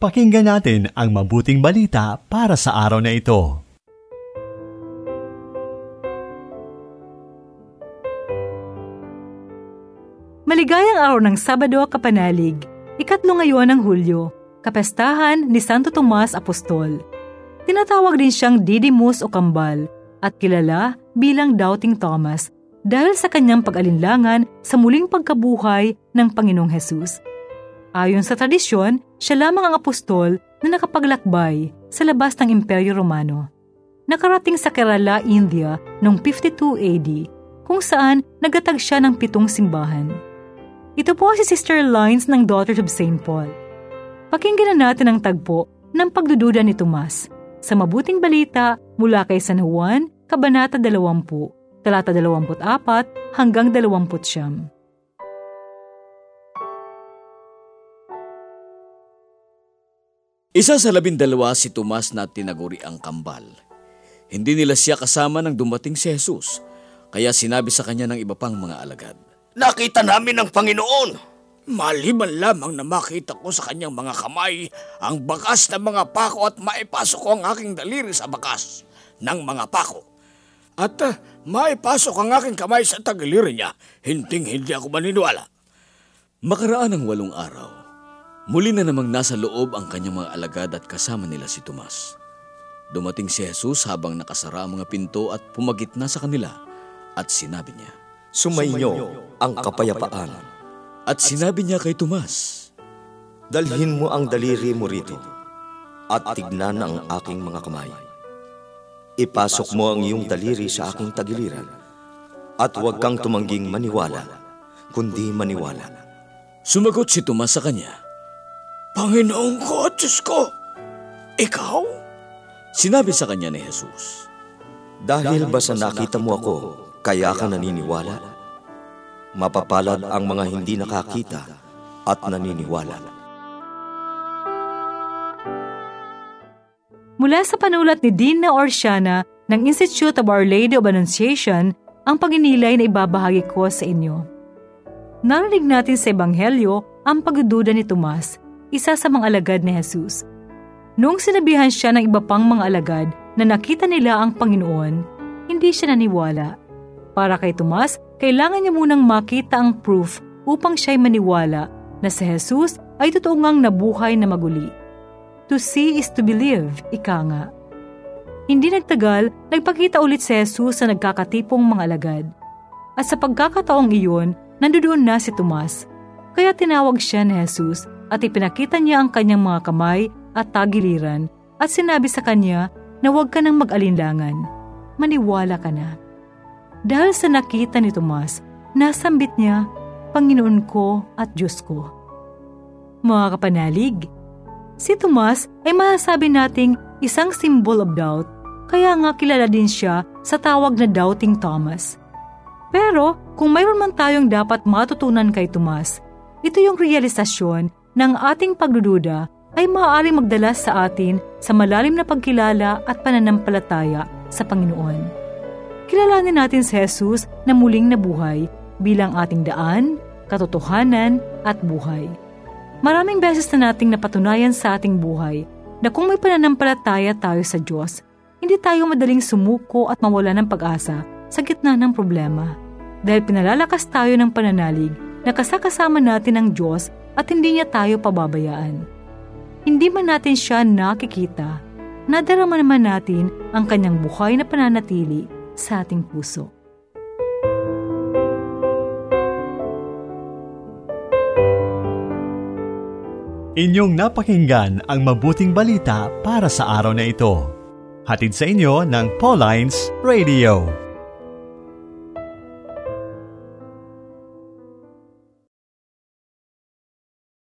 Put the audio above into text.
Pakinggan natin ang mabuting balita para sa araw na ito. Maligayang araw ng Sabado, Kapanalig, ikatlo ngayon ng Hulyo, kapestahan ni Santo Tomas Apostol. Tinatawag din siyang Didymus o Kambal at kilala bilang Doubting Thomas dahil sa kanyang pag-alinlangan sa muling pagkabuhay ng Panginoong Hesus. Ayon sa tradisyon, siya lamang ang apostol na nakapaglakbay sa labas ng Imperyo Romano. Nakarating sa Kerala, India noong 52 AD, kung saan nagatag siya ng pitong simbahan. Ito po si Sister Lines ng Daughters of St. Paul. Pakinggan na natin ang tagpo ng pagdududa ni Tomas sa mabuting balita mula kay San Juan, Kabanata 20, talata 24 hanggang 29. Isa sa labindalawa si Tomas na tinaguri ang kambal. Hindi nila siya kasama nang dumating si Jesus, kaya sinabi sa kanya ng iba pang mga alagad. Nakita namin ang Panginoon. Maliban lamang na makita ko sa kanyang mga kamay ang bakas ng mga pako at maipasok ko ang aking daliri sa bakas ng mga pako. At uh, maipasok ang aking kamay sa tagiliri niya, hinding hindi ako maniniwala. Makaraan ng walong araw, Muli na namang nasa loob ang kanyang mga alagad at kasama nila si Tomas. Dumating si Jesus habang nakasara ang mga pinto at pumagit na sa kanila at sinabi niya, Sumainyo ang kapayapaan. At sinabi niya kay Tomas, Dalhin mo ang daliri mo rito at tignan ang aking mga kamay. Ipasok mo ang iyong daliri sa aking tagiliran at huwag kang tumangging maniwala, kundi maniwala. Sumagot si Tomas sa kanya, Panginoong ko at Diyos ko, ikaw? Sinabi sa kanya ni Jesus, Dahil ba sa nakita mo ako, kaya ka naniniwala? Mapapalad ang mga hindi nakakita at naniniwala. Mula sa panulat ni Dina Orsiana ng Institute of Our Lady of Annunciation, ang paginilay na ibabahagi ko sa inyo. Narinig natin sa Ebanghelyo ang pagdududa ni Tomas isa sa mga alagad ni Jesus. Noong sinabihan siya ng iba pang mga alagad na nakita nila ang Panginoon, hindi siya naniwala. Para kay Tomas, kailangan niya munang makita ang proof upang siya'y maniwala na si Jesus ay totoo ngang nabuhay na maguli. To see is to believe, ika nga. Hindi nagtagal, nagpakita ulit si Jesus sa nagkakatipong mga alagad. At sa pagkakataong iyon, nandoon na si Tomas. Kaya tinawag siya ni Jesus at ipinakita niya ang kanyang mga kamay at tagiliran at sinabi sa kanya na huwag ka nang mag-alinlangan. Maniwala ka na. Dahil sa nakita ni Tomas, nasambit niya, Panginoon ko at Diyos ko. Mga kapanalig, si Tomas ay masasabi nating isang symbol of doubt, kaya nga kilala din siya sa tawag na Doubting Thomas. Pero kung mayroon man tayong dapat matutunan kay Tomas, ito yung realisasyon ng ating pagdududa ay maaaring magdala sa atin sa malalim na pagkilala at pananampalataya sa Panginoon. Kilalanin natin si Jesus na muling nabuhay bilang ating daan, katotohanan at buhay. Maraming beses na nating napatunayan sa ating buhay na kung may pananampalataya tayo sa Diyos, hindi tayo madaling sumuko at mawala ng pag-asa sa gitna ng problema. Dahil pinalalakas tayo ng pananalig na kasakasama natin ang Diyos at hindi niya tayo pababayaan. Hindi man natin siya nakikita, nadarama naman natin ang kanyang buhay na pananatili sa ating puso. Inyong napakinggan ang mabuting balita para sa araw na ito. Hatid sa inyo ng Pauline's Radio.